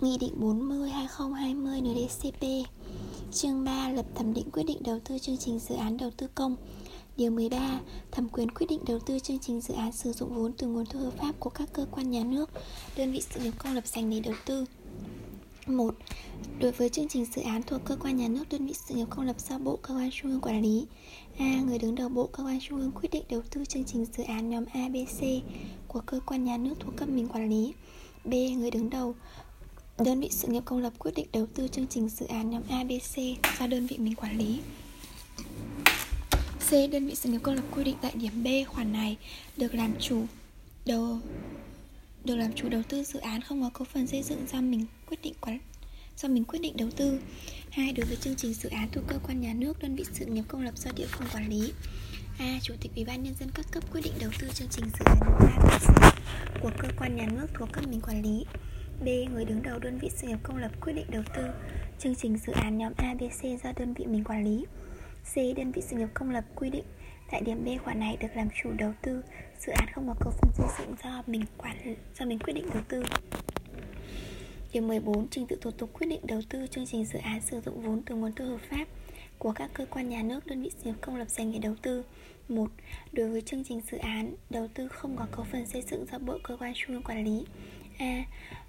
Nghị định 40-2020 NDCP Chương 3 Lập thẩm định quyết định đầu tư chương trình dự án đầu tư công Điều 13 Thẩm quyền quyết định đầu tư chương trình dự án sử dụng vốn từ nguồn thu hợp pháp của các cơ quan nhà nước, đơn vị sự nghiệp công lập dành để đầu tư 1. Đối với chương trình dự án thuộc cơ quan nhà nước đơn vị sự nghiệp công lập do Bộ Cơ quan Trung ương quản lý A. Người đứng đầu Bộ Cơ quan Trung ương quyết định đầu tư chương trình dự án nhóm ABC của cơ quan nhà nước thuộc cấp mình quản lý B. Người đứng đầu Đơn vị sự nghiệp công lập quyết định đầu tư chương trình dự án nhóm ABC do đơn vị mình quản lý C. Đơn vị sự nghiệp công lập quy định tại điểm B khoản này được làm chủ đầu được làm chủ đầu tư dự án không có cấu phần xây dựng do mình quyết định quản do mình quyết định đầu tư. Hai đối với chương trình dự án thuộc cơ quan nhà nước, đơn vị sự nghiệp công lập do địa phương quản lý. A. Chủ tịch Ủy ban nhân dân các cấp quyết định đầu tư chương trình dự án ABC của cơ quan nhà nước thuộc cấp mình quản lý. B. Người đứng đầu đơn vị sự nghiệp công lập quyết định đầu tư chương trình dự án nhóm ABC do đơn vị mình quản lý. C. Đơn vị sự nghiệp công lập quy định tại điểm B khoản này được làm chủ đầu tư dự án không có cổ phần xây dựng do mình quản do mình quyết định đầu tư. Điều 14. Trình tự thủ tục quyết định đầu tư chương trình dự án sử dụng vốn từ nguồn tư hợp pháp của các cơ quan nhà nước, đơn vị sự nghiệp công lập dành để đầu tư. 1. Đối với chương trình dự án đầu tư không có cấu phần xây dựng do Bộ Cơ quan Trung ương quản lý. A.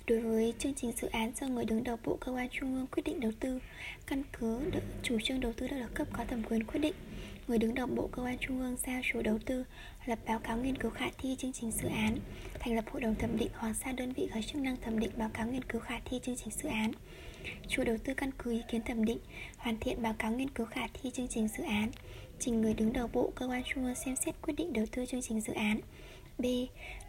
Đối với chương trình dự án do người đứng đầu Bộ Cơ quan Trung ương quyết định đầu tư, căn cứ chủ trương đầu tư đã được cấp có thẩm quyền quyết định người đứng đầu Bộ Cơ quan Trung ương giao chủ đầu tư lập báo cáo nghiên cứu khả thi chương trình dự án, thành lập hội đồng thẩm định hoặc ra đơn vị có chức năng thẩm định báo cáo nghiên cứu khả thi chương trình dự án. Chủ đầu tư căn cứ ý kiến thẩm định, hoàn thiện báo cáo nghiên cứu khả thi chương trình dự án, trình người đứng đầu Bộ Cơ quan Trung ương xem xét quyết định đầu tư chương trình dự án. B.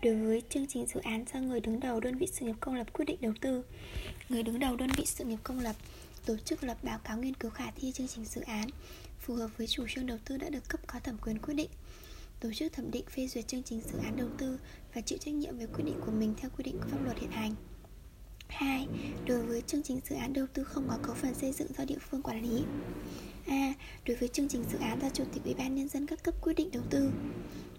Đối với chương trình dự án do người đứng đầu đơn vị sự nghiệp công lập quyết định đầu tư, người đứng đầu đơn vị sự nghiệp công lập tổ chức lập báo cáo nghiên cứu khả thi chương trình dự án phù hợp với chủ trương đầu tư đã được cấp có thẩm quyền quyết định tổ chức thẩm định phê duyệt chương trình dự án đầu tư và chịu trách nhiệm về quyết định của mình theo quy định của pháp luật hiện hành 2. Đối với chương trình dự án đầu tư không có cấu phần xây dựng do địa phương quản lý A. Đối với chương trình dự án do Chủ tịch Ủy ban Nhân dân các cấp quyết định đầu tư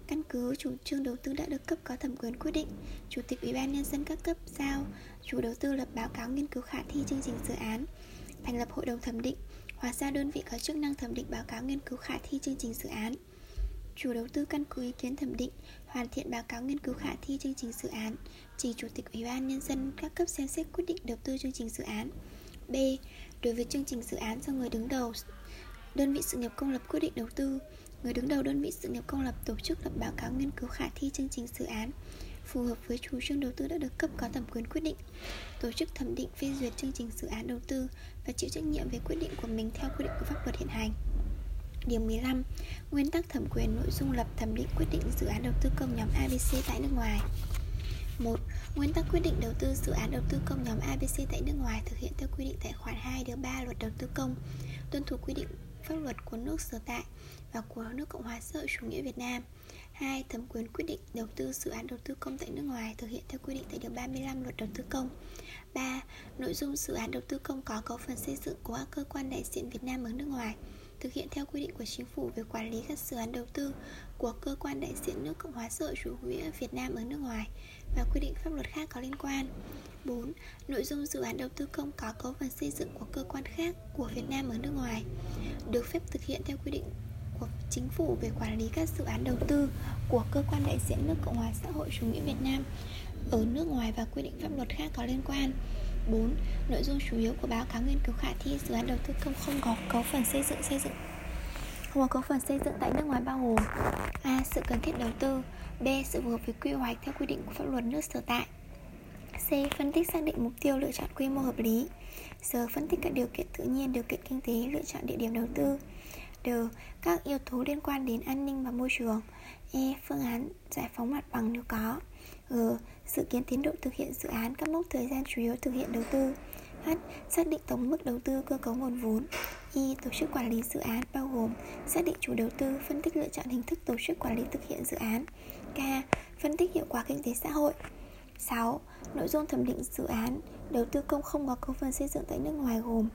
Căn cứ chủ trương đầu tư đã được cấp có thẩm quyền quyết định. Chủ tịch Ủy ban Nhân dân các cấp giao, Chủ đầu tư lập báo cáo nghiên cứu khả thi chương trình dự án, Thành lập hội đồng thẩm định, Hóa ra đơn vị có chức năng thẩm định báo cáo nghiên cứu khả thi chương trình dự án. Chủ đầu tư căn cứ ý kiến thẩm định, Hoàn thiện báo cáo nghiên cứu khả thi chương trình dự án. Trình Chủ tịch Ủy ban Nhân dân các cấp xem xét quyết định đầu tư chương trình dự án. B. Đối với chương trình dự án do người đứng đầu, Đơn vị sự nghiệp công lập quyết định đầu tư Người đứng đầu đơn vị sự nghiệp công lập tổ chức lập báo cáo nghiên cứu khả thi chương trình dự án phù hợp với chủ trương đầu tư đã được cấp có thẩm quyền quyết định tổ chức thẩm định phê duyệt chương trình dự án đầu tư và chịu trách nhiệm về quyết định của mình theo quy định của pháp luật hiện hành Điều 15 Nguyên tắc thẩm quyền nội dung lập thẩm định quyết định dự án đầu tư công nhóm ABC tại nước ngoài 1. Nguyên tắc quyết định đầu tư dự án đầu tư công nhóm ABC tại nước ngoài thực hiện theo quy định tại khoản 2 điều 3 luật đầu tư công, tuân thủ quy định pháp luật của nước sở tại và của nước Cộng hòa xã hội chủ nghĩa Việt Nam. 2. Thẩm quyền quyết định đầu tư dự án đầu tư công tại nước ngoài thực hiện theo quy định tại điều 35 luật đầu tư công. 3. Nội dung dự án đầu tư công có cấu phần xây dựng của các cơ quan đại diện Việt Nam ở nước ngoài thực hiện theo quy định của chính phủ về quản lý các dự án đầu tư của cơ quan đại diện nước Cộng hòa xã hội chủ nghĩa Việt Nam ở nước ngoài và quy định pháp luật khác có liên quan. 4. Nội dung dự án đầu tư công có cấu phần xây dựng của cơ quan khác của Việt Nam ở nước ngoài, được phép thực hiện theo quy định của chính phủ về quản lý các dự án đầu tư của cơ quan đại diện nước Cộng hòa xã hội chủ nghĩa Việt Nam ở nước ngoài và quy định pháp luật khác có liên quan. 4. Nội dung chủ yếu của báo cáo nghiên cứu khả thi dự án đầu tư công không có cấu phần xây dựng xây dựng, không có cấu phần xây dựng tại nước ngoài bao gồm A. Sự cần thiết đầu tư, B. Sự phù hợp với quy hoạch theo quy định của pháp luật nước sở tại C. Phân tích xác định mục tiêu lựa chọn quy mô hợp lý D. Phân tích các điều kiện tự nhiên, điều kiện kinh tế, lựa chọn địa điểm đầu tư D. Các yếu tố liên quan đến an ninh và môi trường E. Phương án giải phóng mặt bằng nếu có G. Dự kiến tiến độ thực hiện dự án các mốc thời gian chủ yếu thực hiện đầu tư H. Xác định tổng mức đầu tư cơ cấu nguồn vốn Y. Tổ chức quản lý dự án bao gồm Xác định chủ đầu tư, phân tích lựa chọn hình thức tổ chức quản lý thực hiện dự án K. Phân tích hiệu quả kinh tế xã hội 6. Nội dung thẩm định dự án đầu tư công không có cấu phần xây dựng tại nước ngoài gồm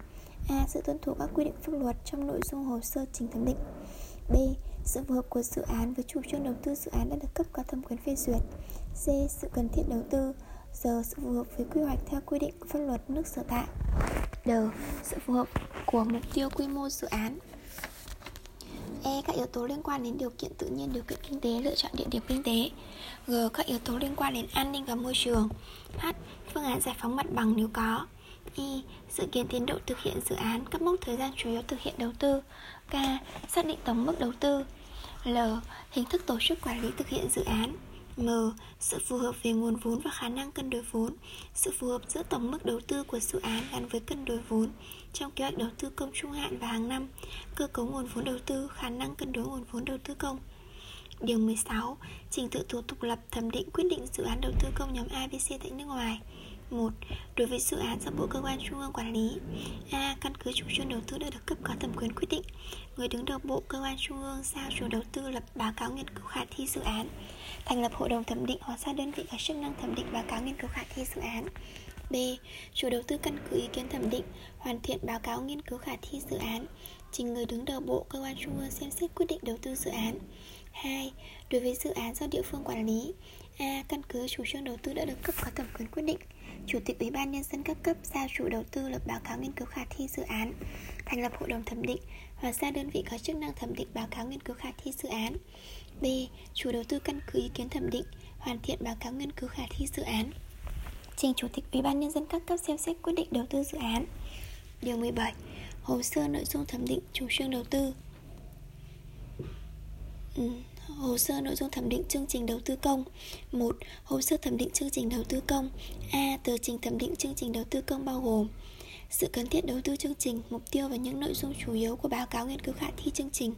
A. Sự tuân thủ các quy định pháp luật trong nội dung hồ sơ trình thẩm định B. Sự phù hợp của dự án với chủ trương đầu tư dự án đã được cấp có thẩm quyền phê duyệt C. Sự cần thiết đầu tư d. sự phù hợp với quy hoạch theo quy định của pháp luật nước sở tại D. Sự phù hợp của mục tiêu quy mô dự án E. Các yếu tố liên quan đến điều kiện tự nhiên, điều kiện kinh tế, lựa chọn địa điểm kinh tế G. Các yếu tố liên quan đến an ninh và môi trường H. Phương án giải phóng mặt bằng nếu có i Dự kiến tiến độ thực hiện dự án, các mốc thời gian chủ yếu thực hiện đầu tư K. Xác định tổng mức đầu tư L. Hình thức tổ chức quản lý thực hiện dự án M. Sự phù hợp về nguồn vốn và khả năng cân đối vốn Sự phù hợp giữa tổng mức đầu tư của dự án gắn với cân đối vốn trong kế hoạch đầu tư công trung hạn và hàng năm Cơ cấu nguồn vốn đầu tư, khả năng cân đối nguồn vốn đầu tư công Điều 16. Trình tự thủ tục lập thẩm định quyết định dự án đầu tư công nhóm ABC tại nước ngoài 1. Đối với dự án do Bộ Cơ quan Trung ương quản lý A. Căn cứ chủ trương đầu tư đã được cấp có thẩm quyền quyết định Người đứng đầu Bộ Cơ quan Trung ương giao chủ đầu tư lập báo cáo nghiên cứu khả thi dự án Thành lập hội đồng thẩm định hoặc ra đơn vị có chức năng thẩm định báo cáo nghiên cứu khả thi dự án B. Chủ đầu tư căn cứ ý kiến thẩm định, Hoàn thiện báo cáo nghiên cứu khả thi dự án, Trình người đứng đầu Bộ, Cơ quan Trung ương xem xét quyết định đầu tư dự án 2. Đối với dự án do địa phương quản lý, A. Căn cứ chủ trương đầu tư đã được cấp có thẩm quyền quyết định Chủ tịch Ủy ban Nhân dân các cấp giao chủ đầu tư lập báo cáo nghiên cứu khả thi dự án, Thành lập hội đồng thẩm định, hoặc ra đơn vị có chức năng thẩm định báo cáo nghiên cứu khả thi dự án B. Chủ đầu tư căn cứ ý kiến thẩm định, Hoàn thiện báo cáo nghiên cứu khả thi dự án Trình Chủ tịch Ủy ban Nhân dân các cấp xem xét quyết định đầu tư dự án Điều 17 Hồ sơ nội dung thẩm định chủ trương đầu tư ừ. Hồ sơ nội dung thẩm định chương trình đầu tư công 1. Hồ sơ thẩm định chương trình đầu tư công A. Tờ trình thẩm định chương trình đầu tư công bao gồm Sự cần thiết đầu tư chương trình, mục tiêu và những nội dung chủ yếu của báo cáo nghiên cứu khả thi chương trình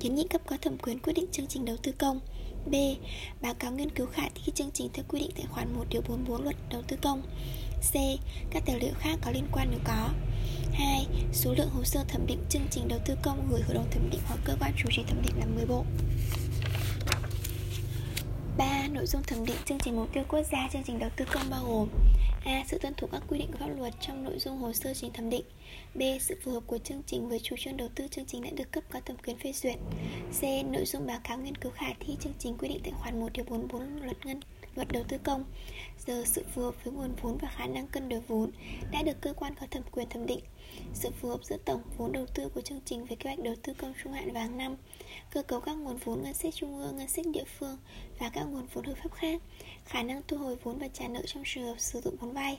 Kiến nghị cấp có thẩm quyền quyết định chương trình đầu tư công B. Báo cáo nghiên cứu khả thi chương trình theo quy định tại khoản 1 điều 44 luật đầu tư công C. Các tài liệu khác có liên quan nếu có 2. Số lượng hồ sơ thẩm định chương trình đầu tư công gửi hội đồng thẩm định hoặc cơ quan chủ trì thẩm định là 10 bộ 3. Nội dung thẩm định chương trình mục tiêu quốc gia, chương trình đầu tư công bao gồm A. Sự tuân thủ các quy định của pháp luật trong nội dung hồ sơ trình thẩm định B. Sự phù hợp của chương trình với chủ trương đầu tư chương trình đã được cấp có thẩm quyền phê duyệt C. Nội dung báo cáo nghiên cứu khả thi chương trình quy định tại khoản 1 điều 44 luật ngân luật đầu tư công. Giờ sự phù hợp với nguồn vốn và khả năng cân đối vốn đã được cơ quan có thẩm quyền thẩm định. Sự phù hợp giữa tổng vốn đầu tư của chương trình với kế hoạch đầu tư công trung hạn và hàng năm Cơ cấu các nguồn vốn ngân sách trung ương, ngân sách địa phương và các nguồn vốn hợp pháp khác Khả năng thu hồi vốn và trả nợ trong trường hợp sử dụng vốn vay.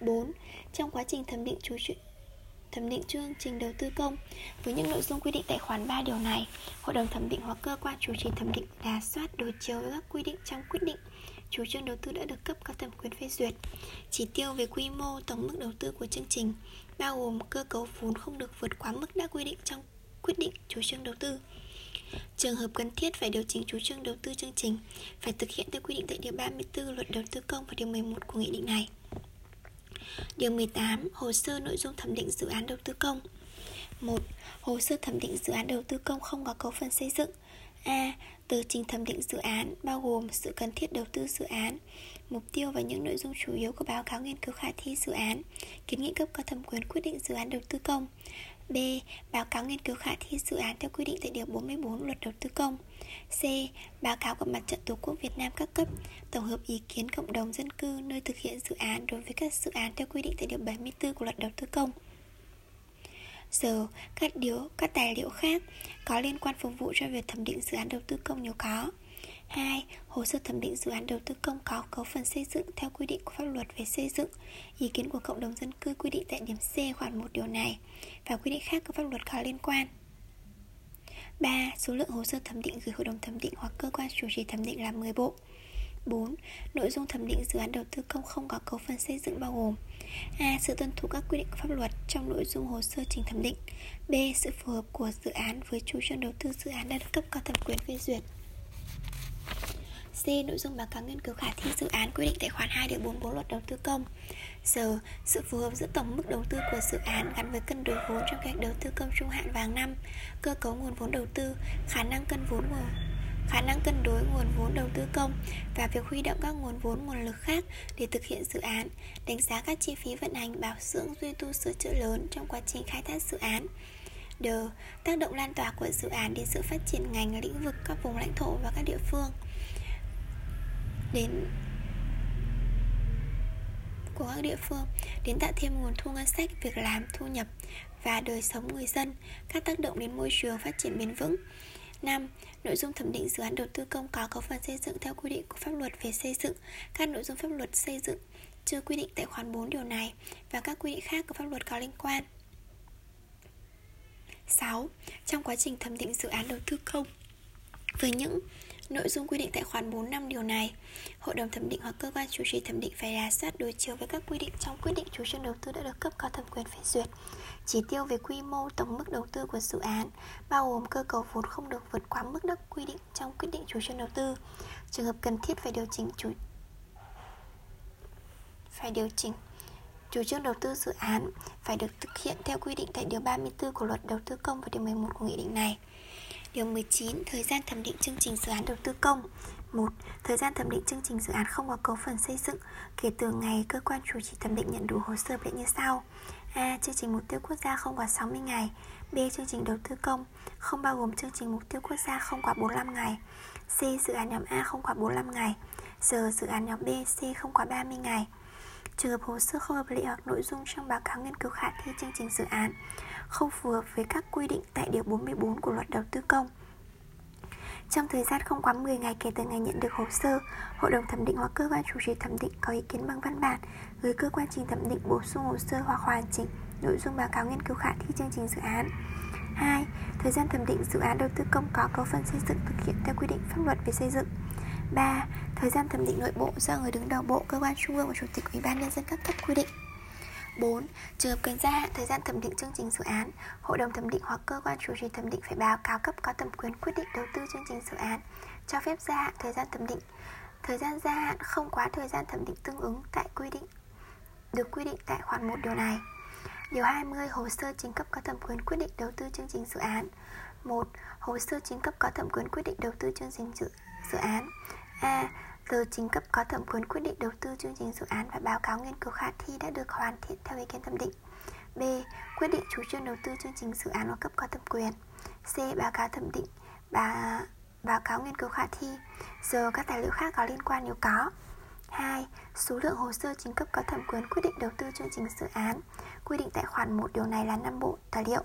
4. Trong quá trình thẩm định chủ chuyện thẩm định chương trình đầu tư công với những nội dung quy định tại khoản 3 điều này hội đồng thẩm định hoặc cơ quan chủ trì thẩm định rà soát đối chiếu với các quy định trong quyết định chủ trương đầu tư đã được cấp có thẩm quyền phê duyệt chỉ tiêu về quy mô, tổng mức đầu tư của chương trình, bao gồm cơ cấu vốn không được vượt quá mức đã quy định trong quyết định chủ trương đầu tư Trường hợp cần thiết phải điều chỉnh chủ trương đầu tư chương trình, phải thực hiện theo quy định tại Điều 34 Luật Đầu tư công và Điều 11 của Nghị định này. Điều 18. Hồ sơ nội dung thẩm định dự án đầu tư công 1. Hồ sơ thẩm định dự án đầu tư công không có cấu phần xây dựng A. Tờ trình thẩm định dự án bao gồm sự cần thiết đầu tư dự án, mục tiêu và những nội dung chủ yếu của báo cáo nghiên cứu khả thi dự án, kiến nghị cấp có thẩm quyền quyết định dự án đầu tư công. B. Báo cáo nghiên cứu khả thi dự án theo quy định tại Điều 44 Luật Đầu tư công C. Báo cáo của Mặt trận Tổ quốc Việt Nam các cấp Tổng hợp ý kiến cộng đồng dân cư nơi thực hiện dự án đối với các dự án theo quy định tại Điều 74 của Luật Đầu tư công Giờ, các điều, các tài liệu khác có liên quan phục vụ cho việc thẩm định dự án đầu tư công nếu có 2. Hồ sơ thẩm định dự án đầu tư công có cấu phần xây dựng theo quy định của pháp luật về xây dựng, ý kiến của cộng đồng dân cư quy định tại điểm C khoản 1 điều này và quy định khác của pháp luật có liên quan. 3. Số lượng hồ sơ thẩm định gửi hội đồng thẩm định hoặc cơ quan chủ trì thẩm định là 10 bộ. 4. Nội dung thẩm định dự án đầu tư công không có cấu phần xây dựng bao gồm A. Sự tuân thủ các quy định của pháp luật trong nội dung hồ sơ trình thẩm định B. Sự phù hợp của dự án với chủ trương đầu tư dự án đã được cấp có thẩm quyền phê duyệt C. Nội dung báo cáo nghiên cứu khả thi dự án quy định tại khoản 2 điều 44 luật đầu tư công D. Sự phù hợp giữa tổng mức đầu tư của dự án gắn với cân đối vốn trong kế hoạch đầu tư công trung hạn và hàng năm Cơ cấu nguồn vốn đầu tư, khả năng cân vốn nguồn khả năng cân đối nguồn vốn đầu tư công và việc huy động các nguồn vốn nguồn lực khác để thực hiện dự án, đánh giá các chi phí vận hành, bảo dưỡng, duy tu sửa chữa lớn trong quá trình khai thác dự án. D. Tác động lan tỏa của dự án đến sự phát triển ngành, lĩnh vực, các vùng lãnh thổ và các địa phương đến của các địa phương đến tạo thêm nguồn thu ngân sách, việc làm, thu nhập và đời sống người dân, các tác động đến môi trường phát triển bền vững. 5. Nội dung thẩm định dự án đầu tư công có cấu phần xây dựng theo quy định của pháp luật về xây dựng, các nội dung pháp luật xây dựng chưa quy định tại khoản 4 điều này và các quy định khác của pháp luật có liên quan. 6. Trong quá trình thẩm định dự án đầu tư công với những nội dung quy định tại khoản 4 năm điều này, Hội đồng thẩm định hoặc cơ quan chủ trì thẩm định phải rà soát đối chiếu với các quy định trong quyết định chủ trương đầu tư đã được cấp có thẩm quyền phê duyệt. Chỉ tiêu về quy mô tổng mức đầu tư của dự án, bao gồm cơ cấu vốn không được vượt quá mức đất quy định trong quyết định chủ trương đầu tư. Trường hợp cần thiết phải điều chỉnh chủ phải điều chỉnh Chủ trương đầu tư dự án phải được thực hiện theo quy định tại Điều 34 của Luật Đầu tư công và Điều 11 của Nghị định này. Điều 19. Thời gian thẩm định chương trình dự án đầu tư công 1. Thời gian thẩm định chương trình dự án không có cấu phần xây dựng kể từ ngày cơ quan chủ trì thẩm định nhận đủ hồ sơ lệ như sau. A. Chương trình mục tiêu quốc gia không quá 60 ngày. B. Chương trình đầu tư công không bao gồm chương trình mục tiêu quốc gia không quá 45 ngày. C. Dự án nhóm A không quá 45 ngày. D. Dự án nhóm B, C không quá 30 ngày. Trường hợp hồ sơ không hợp lý hoặc nội dung trong báo cáo nghiên cứu khả thi chương trình dự án không phù hợp với các quy định tại Điều 44 của Luật Đầu tư công. Trong thời gian không quá 10 ngày kể từ ngày nhận được hồ sơ, Hội đồng thẩm định hoặc cơ quan chủ trì thẩm định có ý kiến bằng văn bản gửi cơ quan trình thẩm định bổ sung hồ sơ hoặc hoàn chỉnh nội dung báo cáo nghiên cứu khả thi chương trình dự án. 2. Thời gian thẩm định dự án đầu tư công có cấu phần xây dựng thực hiện theo quy định pháp luật về xây dựng. 3. Thời gian thẩm định nội bộ do người đứng đầu bộ, cơ quan trung ương và chủ tịch ủy ban nhân dân các cấp quy định. 4. Trường hợp cần gia hạn thời gian thẩm định chương trình dự án, hội đồng thẩm định hoặc cơ quan chủ trì thẩm định phải báo cáo cấp có thẩm quyền quyết định đầu tư chương trình dự án, cho phép gia hạn thời gian thẩm định. Thời gian gia hạn không quá thời gian thẩm định tương ứng tại quy định được quy định tại khoản 1 điều này. Điều 20 hồ sơ chính cấp có thẩm quyền quyết định đầu tư chương trình dự án. 1. Hồ sơ chính cấp có thẩm quyền quyết định đầu tư chương trình dự, dự án. A từ chính cấp có thẩm quyền quyết định đầu tư chương trình dự án và báo cáo nghiên cứu khả thi đã được hoàn thiện theo ý kiến thẩm định. B. Quyết định chủ trương đầu tư chương trình dự án của cấp có thẩm quyền. C. Báo cáo thẩm định và báo cáo nghiên cứu khả thi. Giờ các tài liệu khác có liên quan nếu có. 2. Số lượng hồ sơ chính cấp có thẩm quyền quyết định đầu tư chương trình dự án Quy định tại khoản 1 điều này là 5 bộ tài liệu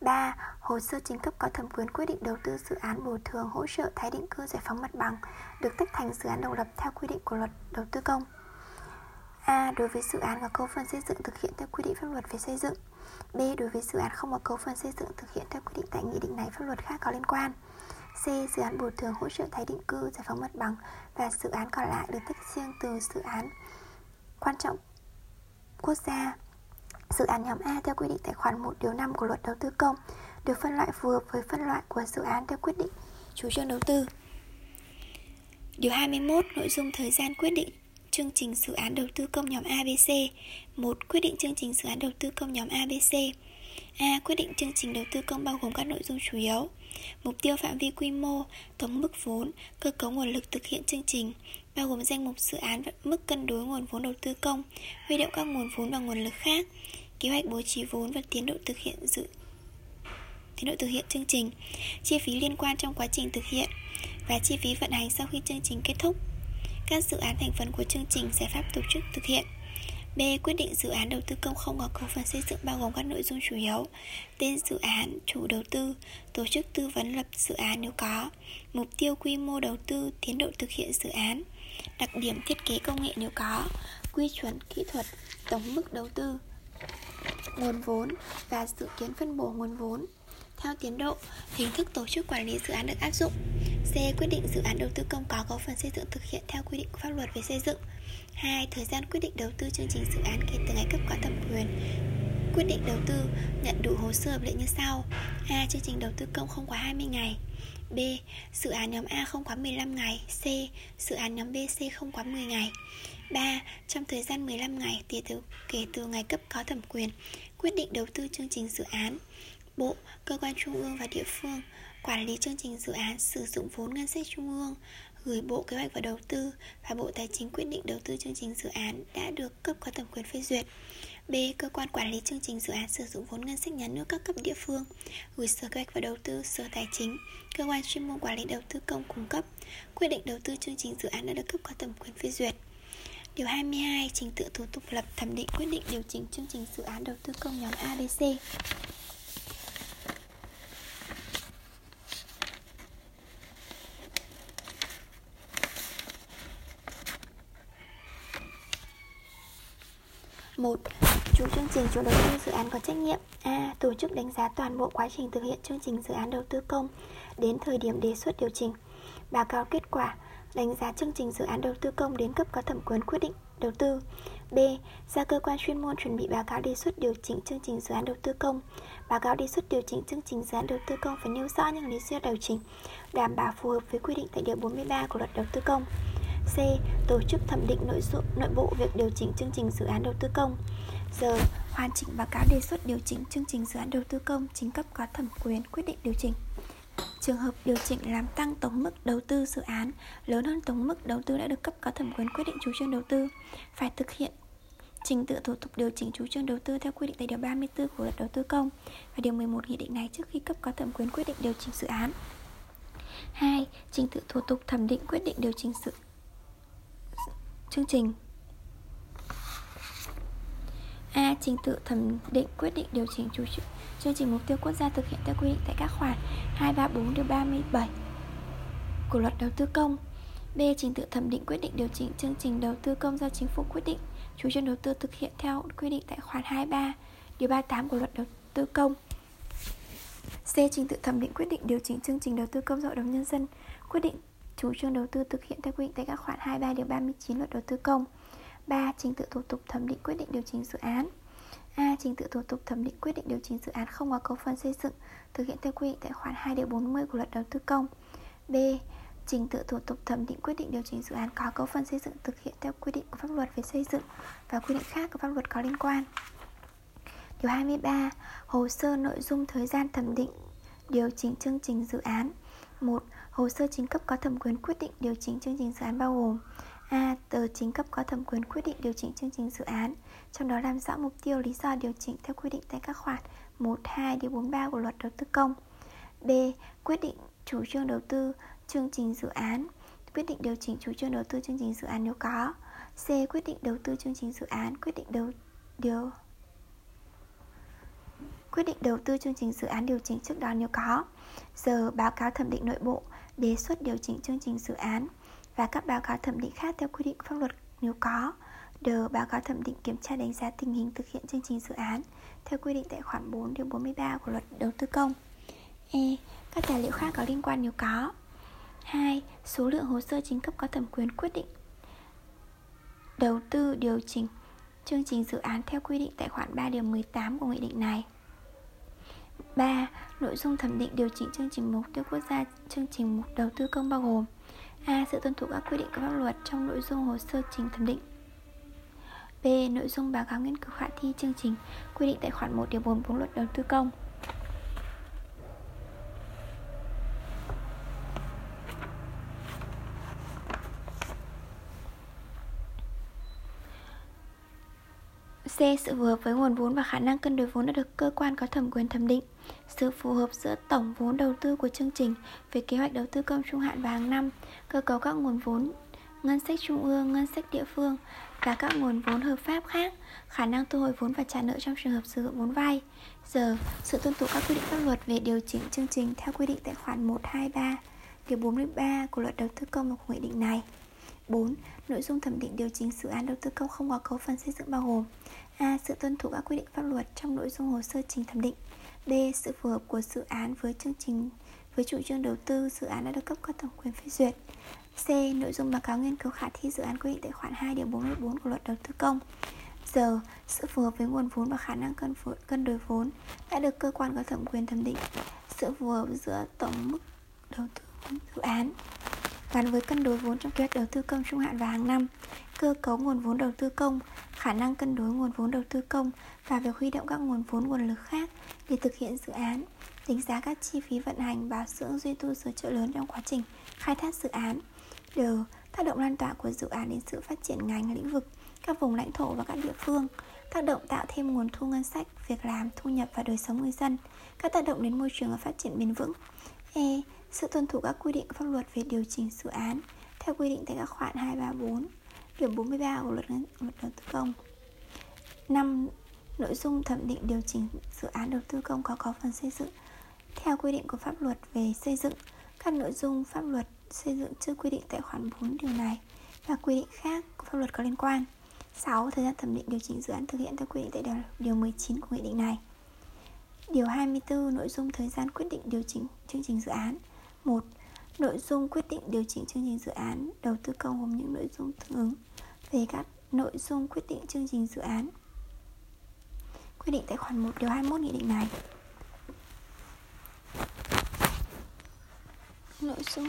3. Hồ sơ chính cấp có thẩm quyền quyết định đầu tư dự án bồi thường hỗ trợ tái định cư giải phóng mặt bằng được tách thành dự án độc lập theo quy định của luật đầu tư công. A. Đối với dự án có cấu phần xây dựng thực hiện theo quy định pháp luật về xây dựng. B. Đối với dự án không có cấu phần xây dựng thực hiện theo quy định tại nghị định này pháp luật khác có liên quan. C. Dự án bồi thường hỗ trợ tái định cư giải phóng mặt bằng và dự án còn lại được tách riêng từ dự án quan trọng quốc gia Dự án nhóm A theo quy định tại khoản 1 điều 5 của luật đầu tư công được phân loại phù hợp với phân loại của dự án theo quyết định chủ trương đầu tư. Điều 21 nội dung thời gian quyết định chương trình dự án đầu tư công nhóm ABC. 1. Quyết định chương trình dự án đầu tư công nhóm ABC. A. Quyết định chương trình đầu tư công bao gồm các nội dung chủ yếu Mục tiêu phạm vi quy mô, tổng mức vốn, cơ cấu nguồn lực thực hiện chương trình bao gồm danh mục dự án và mức cân đối nguồn vốn đầu tư công, huy động các nguồn vốn và nguồn lực khác, kế hoạch bố trí vốn và tiến độ thực hiện dự tiến độ thực hiện chương trình, chi phí liên quan trong quá trình thực hiện và chi phí vận hành sau khi chương trình kết thúc. Các dự án thành phần của chương trình giải pháp tổ chức thực hiện B. Quyết định dự án đầu tư công không có cấu phần xây dựng bao gồm các nội dung chủ yếu Tên dự án, chủ đầu tư, tổ chức tư vấn lập dự án nếu có Mục tiêu quy mô đầu tư, tiến độ thực hiện dự án Đặc điểm thiết kế công nghệ nếu có Quy chuẩn kỹ thuật, tổng mức đầu tư Nguồn vốn và dự kiến phân bổ nguồn vốn theo tiến độ, hình thức tổ chức quản lý dự án được áp dụng. C. Quyết định dự án đầu tư công có cấu phần xây dựng thực hiện theo quy định của pháp luật về xây dựng. 2. Thời gian quyết định đầu tư chương trình dự án kể từ ngày cấp có thẩm quyền quyết định đầu tư nhận đủ hồ sơ hợp lệ như sau A. Chương trình đầu tư công không quá 20 ngày B. Dự án nhóm A không quá 15 ngày C. Dự án nhóm B, C không quá 10 ngày 3. Trong thời gian 15 ngày kể từ, kể từ ngày cấp có thẩm quyền quyết định đầu tư chương trình dự án Bộ, cơ quan trung ương và địa phương quản lý chương trình dự án sử dụng vốn ngân sách trung ương gửi Bộ Kế hoạch và Đầu tư và Bộ Tài chính quyết định đầu tư chương trình dự án đã được cấp có thẩm quyền phê duyệt. B. Cơ quan quản lý chương trình dự án sử dụng vốn ngân sách nhà nước các cấp địa phương, gửi Sở Kế hoạch và Đầu tư, Sở Tài chính, cơ quan chuyên môn quản lý đầu tư công cung cấp, quyết định đầu tư chương trình dự án đã được cấp có thẩm quyền phê duyệt. Điều 22. Trình tự thủ tục lập thẩm định quyết định điều chỉnh chương trình dự án đầu tư công nhóm ADC. 1. Chủ chương trình chủ đầu tư dự án có trách nhiệm A. Tổ chức đánh giá toàn bộ quá trình thực hiện chương trình dự án đầu tư công đến thời điểm đề xuất điều chỉnh. Báo cáo kết quả đánh giá chương trình dự án đầu tư công đến cấp có thẩm quyền quyết định đầu tư. B. Ra cơ quan chuyên môn chuẩn bị báo cáo đề xuất điều chỉnh chương trình dự án đầu tư công. Báo cáo đề xuất điều chỉnh chương trình dự án đầu tư công phải nêu rõ những lý do điều chỉnh, đảm bảo phù hợp với quy định tại điều 43 của luật đầu tư công. C. Tổ chức thẩm định nội dung nội bộ việc điều chỉnh chương trình dự án đầu tư công d Hoàn chỉnh báo cáo đề xuất điều chỉnh chương trình dự án đầu tư công chính cấp có thẩm quyền quyết định điều chỉnh Trường hợp điều chỉnh làm tăng tổng mức đầu tư dự án, lớn hơn tổng mức đầu tư đã được cấp có thẩm quyền quyết định chủ trương đầu tư phải thực hiện trình tự thủ tục điều chỉnh chủ trương đầu tư theo quy định tại điều 34 của luật đầu tư công và điều 11 nghị định này trước khi cấp có thẩm quyền quyết định điều chỉnh dự án. 2. Trình tự thủ tục thẩm định quyết định điều chỉnh dự chương trình A. Trình tự thẩm định quyết định điều chỉnh chủ trương chương trình mục tiêu quốc gia thực hiện theo quy định tại các khoản 234 điều 37 của luật đầu tư công. B. Trình tự thẩm định quyết định điều chỉnh chương trình đầu tư công do chính phủ quyết định, chủ trương đầu tư thực hiện theo quy định tại khoản 23 điều 38 của luật đầu tư công. C. Trình tự thẩm định quyết định điều chỉnh chương trình đầu tư công do Hội đồng nhân dân quyết định chủ trương đầu tư thực hiện theo quy định tại các khoản 23 điều 39 luật đầu tư công. 3. Trình tự thủ tục thẩm định quyết định điều chỉnh dự án. A. Trình tự thủ tục thẩm định quyết định điều chỉnh dự án không có cấu phần xây dựng, thực hiện theo quy định tại khoản 2 điều 40 của luật đầu tư công. B. Trình tự thủ tục thẩm định quyết định điều chỉnh dự án có cấu phần xây dựng thực hiện theo quy định của pháp luật về xây dựng và quy định khác của pháp luật có liên quan. Điều 23. Hồ sơ nội dung thời gian thẩm định điều chỉnh chương trình dự án. 1. Hồ sơ chính cấp có thẩm quyền quyết định điều chỉnh chương trình dự án bao gồm A. Tờ chính cấp có thẩm quyền quyết định điều chỉnh chương trình dự án Trong đó làm rõ mục tiêu lý do điều chỉnh theo quy định tại các khoản 1, 2, điều 43 của luật đầu tư công B. Quyết định chủ trương đầu tư chương trình dự án Quyết định điều chỉnh chủ trương đầu tư chương trình dự án nếu có C. Quyết định đầu tư chương trình dự án Quyết định đầu điều Quyết định đầu tư chương trình dự án điều chỉnh trước đó nếu có Giờ báo cáo thẩm định nội bộ, Đề xuất điều chỉnh chương trình dự án và các báo cáo thẩm định khác theo quy định pháp luật nếu có. D. Báo cáo thẩm định kiểm tra đánh giá tình hình thực hiện chương trình dự án theo quy định tại khoản 4 điều 43 của luật đầu tư công. E. Các tài liệu khác có liên quan nếu có. 2. Số lượng hồ sơ chính cấp có thẩm quyền quyết định đầu tư điều chỉnh chương trình dự án theo quy định tại khoản 3 điều 18 của nghị định này. 3. Nội dung thẩm định điều chỉnh chương trình mục tiêu quốc gia, chương trình mục đầu tư công bao gồm A. Sự tuân thủ các quy định của pháp luật trong nội dung hồ sơ trình thẩm định B. Nội dung báo cáo nghiên cứu khả thi chương trình quy định tại khoản 1 điều 44 luật đầu tư công C. Sự phù hợp với nguồn vốn và khả năng cân đối vốn đã được cơ quan có thẩm quyền thẩm định Sự phù hợp giữa tổng vốn đầu tư của chương trình về kế hoạch đầu tư công trung hạn và hàng năm Cơ cấu các nguồn vốn ngân sách trung ương, ngân sách địa phương và các nguồn vốn hợp pháp khác Khả năng thu hồi vốn và trả nợ trong trường hợp sử dụng vốn vay Giờ, sự tuân thủ các quy định pháp luật về điều chỉnh chương trình theo quy định tại khoản 123 Điều 43 của luật đầu tư công và của nghị định này 4. Nội dung thẩm định điều chỉnh dự án đầu tư công không có cấu phần xây dựng bao gồm A. Sự tuân thủ các quy định pháp luật trong nội dung hồ sơ trình thẩm định B. Sự phù hợp của dự án với chương trình với chủ trương đầu tư dự án đã được cấp có thẩm quyền phê duyệt C. Nội dung báo cáo nghiên cứu khả thi dự án quy định tại khoản 2 điều 44 của luật đầu tư công d sự phù hợp với nguồn vốn và khả năng cân, cân đối vốn đã được cơ quan có thẩm quyền thẩm định Sự phù hợp giữa tổng mức đầu tư dự án gắn với cân đối vốn trong kế hoạch đầu tư công trung hạn và hàng năm, cơ cấu nguồn vốn đầu tư công, khả năng cân đối nguồn vốn đầu tư công và việc huy động các nguồn vốn nguồn lực khác để thực hiện dự án, đánh giá các chi phí vận hành, bảo dưỡng, duy tu sửa chữa lớn trong quá trình khai thác dự án. D. Tác động lan tỏa của dự án đến sự phát triển ngành lĩnh vực, các vùng lãnh thổ và các địa phương, tác động tạo thêm nguồn thu ngân sách, việc làm, thu nhập và đời sống người dân, các tác động đến môi trường và phát triển bền vững. E sự tuân thủ các quy định pháp luật về điều chỉnh dự án theo quy định tại các khoản 234 Điều 43 của luật, luật đầu tư công 5. Nội dung thẩm định điều chỉnh dự án đầu tư công có có phần xây dựng Theo quy định của pháp luật về xây dựng Các nội dung pháp luật xây dựng chưa quy định tại khoản 4 điều này Và quy định khác của pháp luật có liên quan 6. Thời gian thẩm định điều chỉnh dự án thực hiện theo quy định tại điều 19 của nghị định này Điều 24 nội dung thời gian quyết định điều chỉnh chương trình dự án 1. Nội dung quyết định điều chỉnh chương trình dự án đầu tư công gồm những nội dung tương ứng về các nội dung quyết định chương trình dự án quy định tại khoản 1 điều 21 nghị định này. Nội dung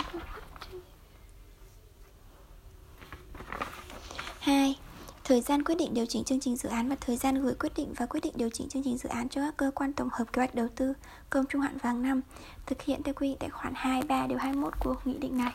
2. Thời gian quyết định điều chỉnh chương trình dự án và thời gian gửi quyết định và quyết định điều chỉnh chương trình dự án cho các cơ quan tổng hợp kế hoạch đầu tư công trung hạn vàng năm thực hiện theo quy định tại khoản 2, 3 điều 21 của nghị định này.